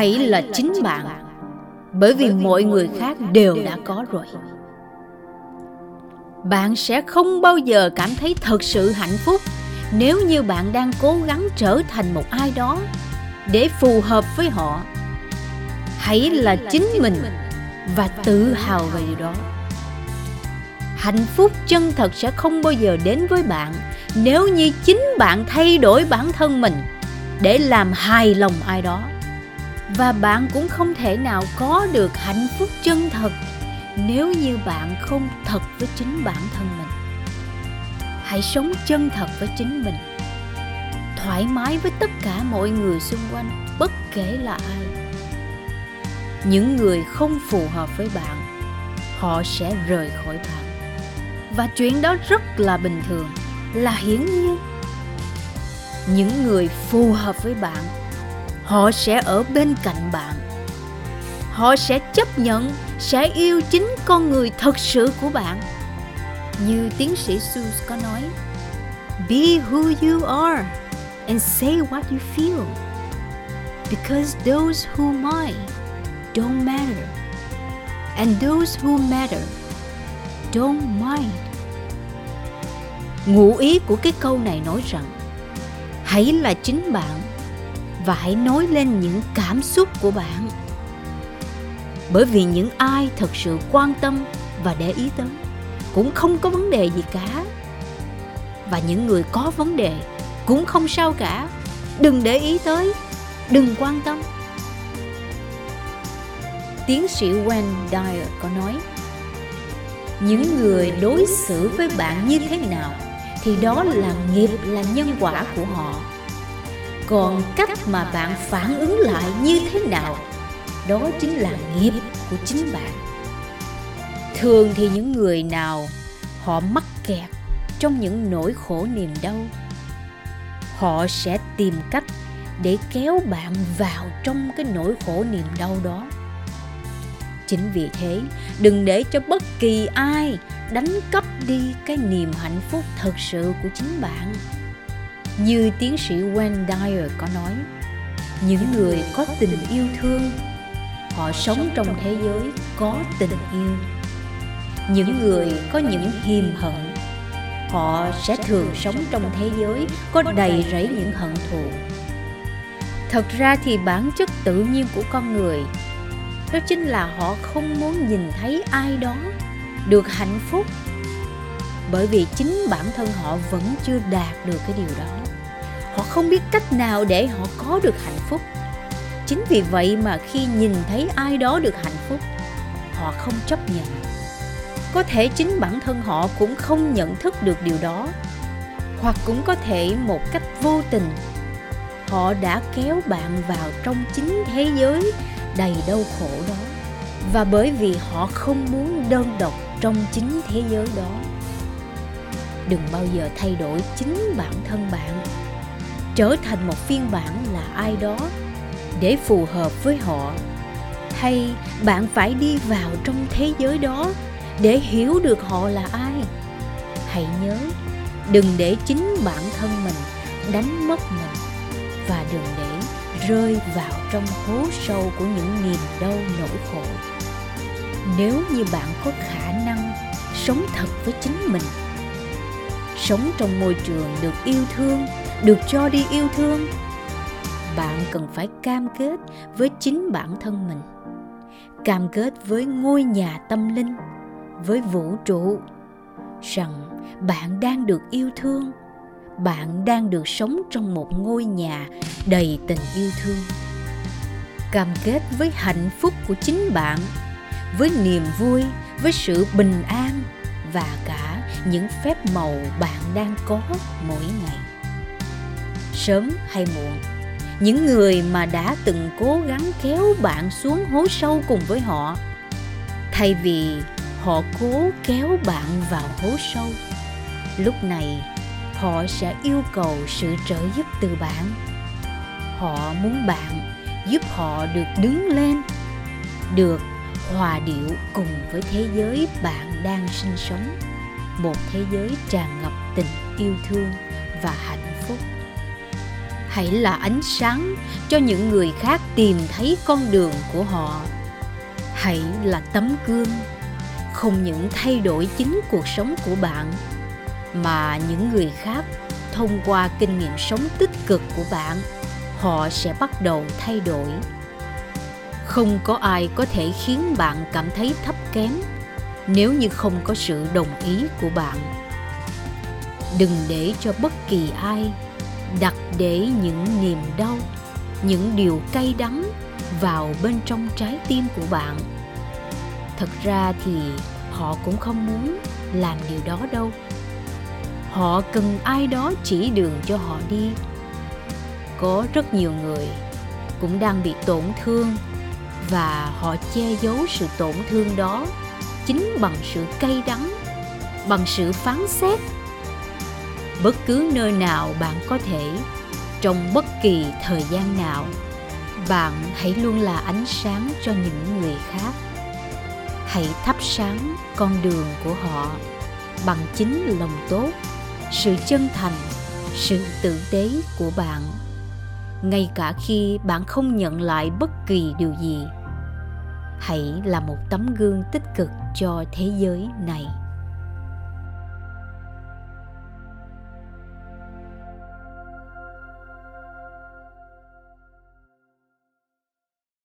hãy là chính bạn. Bởi vì mọi người khác đều đã có rồi. Bạn sẽ không bao giờ cảm thấy thật sự hạnh phúc nếu như bạn đang cố gắng trở thành một ai đó để phù hợp với họ. Hãy là chính mình và tự hào về điều đó. Hạnh phúc chân thật sẽ không bao giờ đến với bạn nếu như chính bạn thay đổi bản thân mình để làm hài lòng ai đó và bạn cũng không thể nào có được hạnh phúc chân thật nếu như bạn không thật với chính bản thân mình. Hãy sống chân thật với chính mình. Thoải mái với tất cả mọi người xung quanh, bất kể là ai. Những người không phù hợp với bạn, họ sẽ rời khỏi bạn. Và chuyện đó rất là bình thường, là hiển nhiên. Những người phù hợp với bạn họ sẽ ở bên cạnh bạn. Họ sẽ chấp nhận, sẽ yêu chính con người thật sự của bạn. Như tiến sĩ Seuss có nói, be who you are and say what you feel, because those who mind don't matter, and those who matter don't mind ngụ ý của cái câu này nói rằng, hãy là chính bạn và hãy nói lên những cảm xúc của bạn. Bởi vì những ai thật sự quan tâm và để ý tới cũng không có vấn đề gì cả. Và những người có vấn đề cũng không sao cả. Đừng để ý tới, đừng quan tâm. Tiến sĩ Wayne Dyer có nói, những người đối xử với bạn như thế nào thì đó là nghiệp, là nhân quả của họ còn cách mà bạn phản ứng lại như thế nào, đó chính là nghiệp của chính bạn. Thường thì những người nào họ mắc kẹt trong những nỗi khổ niềm đau, họ sẽ tìm cách để kéo bạn vào trong cái nỗi khổ niềm đau đó. Chính vì thế, đừng để cho bất kỳ ai đánh cắp đi cái niềm hạnh phúc thật sự của chính bạn như tiến sĩ Wayne Dyer có nói, những người có tình yêu thương, họ sống trong thế giới có tình yêu. Những người có những hiềm hận, họ sẽ thường sống trong thế giới có đầy rẫy những hận thù. Thật ra thì bản chất tự nhiên của con người, đó chính là họ không muốn nhìn thấy ai đó được hạnh phúc, bởi vì chính bản thân họ vẫn chưa đạt được cái điều đó họ không biết cách nào để họ có được hạnh phúc. Chính vì vậy mà khi nhìn thấy ai đó được hạnh phúc, họ không chấp nhận. Có thể chính bản thân họ cũng không nhận thức được điều đó. Hoặc cũng có thể một cách vô tình, họ đã kéo bạn vào trong chính thế giới đầy đau khổ đó. Và bởi vì họ không muốn đơn độc trong chính thế giới đó. Đừng bao giờ thay đổi chính bản thân bạn trở thành một phiên bản là ai đó để phù hợp với họ? Hay bạn phải đi vào trong thế giới đó để hiểu được họ là ai? Hãy nhớ, đừng để chính bản thân mình đánh mất mình và đừng để rơi vào trong hố sâu của những niềm đau nỗi khổ. Nếu như bạn có khả năng sống thật với chính mình, sống trong môi trường được yêu thương được cho đi yêu thương. Bạn cần phải cam kết với chính bản thân mình. Cam kết với ngôi nhà tâm linh, với vũ trụ. Rằng bạn đang được yêu thương, bạn đang được sống trong một ngôi nhà đầy tình yêu thương. Cam kết với hạnh phúc của chính bạn, với niềm vui, với sự bình an và cả những phép màu bạn đang có mỗi ngày sớm hay muộn. Những người mà đã từng cố gắng kéo bạn xuống hố sâu cùng với họ, thay vì họ cố kéo bạn vào hố sâu, lúc này họ sẽ yêu cầu sự trợ giúp từ bạn. Họ muốn bạn giúp họ được đứng lên, được hòa điệu cùng với thế giới bạn đang sinh sống, một thế giới tràn ngập tình yêu thương và hạnh phúc hãy là ánh sáng cho những người khác tìm thấy con đường của họ. Hãy là tấm gương, không những thay đổi chính cuộc sống của bạn, mà những người khác thông qua kinh nghiệm sống tích cực của bạn, họ sẽ bắt đầu thay đổi. Không có ai có thể khiến bạn cảm thấy thấp kém nếu như không có sự đồng ý của bạn. Đừng để cho bất kỳ ai đặt để những niềm đau, những điều cay đắng vào bên trong trái tim của bạn. Thật ra thì họ cũng không muốn làm điều đó đâu. Họ cần ai đó chỉ đường cho họ đi. Có rất nhiều người cũng đang bị tổn thương và họ che giấu sự tổn thương đó chính bằng sự cay đắng, bằng sự phán xét bất cứ nơi nào bạn có thể, trong bất kỳ thời gian nào, bạn hãy luôn là ánh sáng cho những người khác. Hãy thắp sáng con đường của họ bằng chính lòng tốt, sự chân thành, sự tử tế của bạn. Ngay cả khi bạn không nhận lại bất kỳ điều gì, hãy là một tấm gương tích cực cho thế giới này.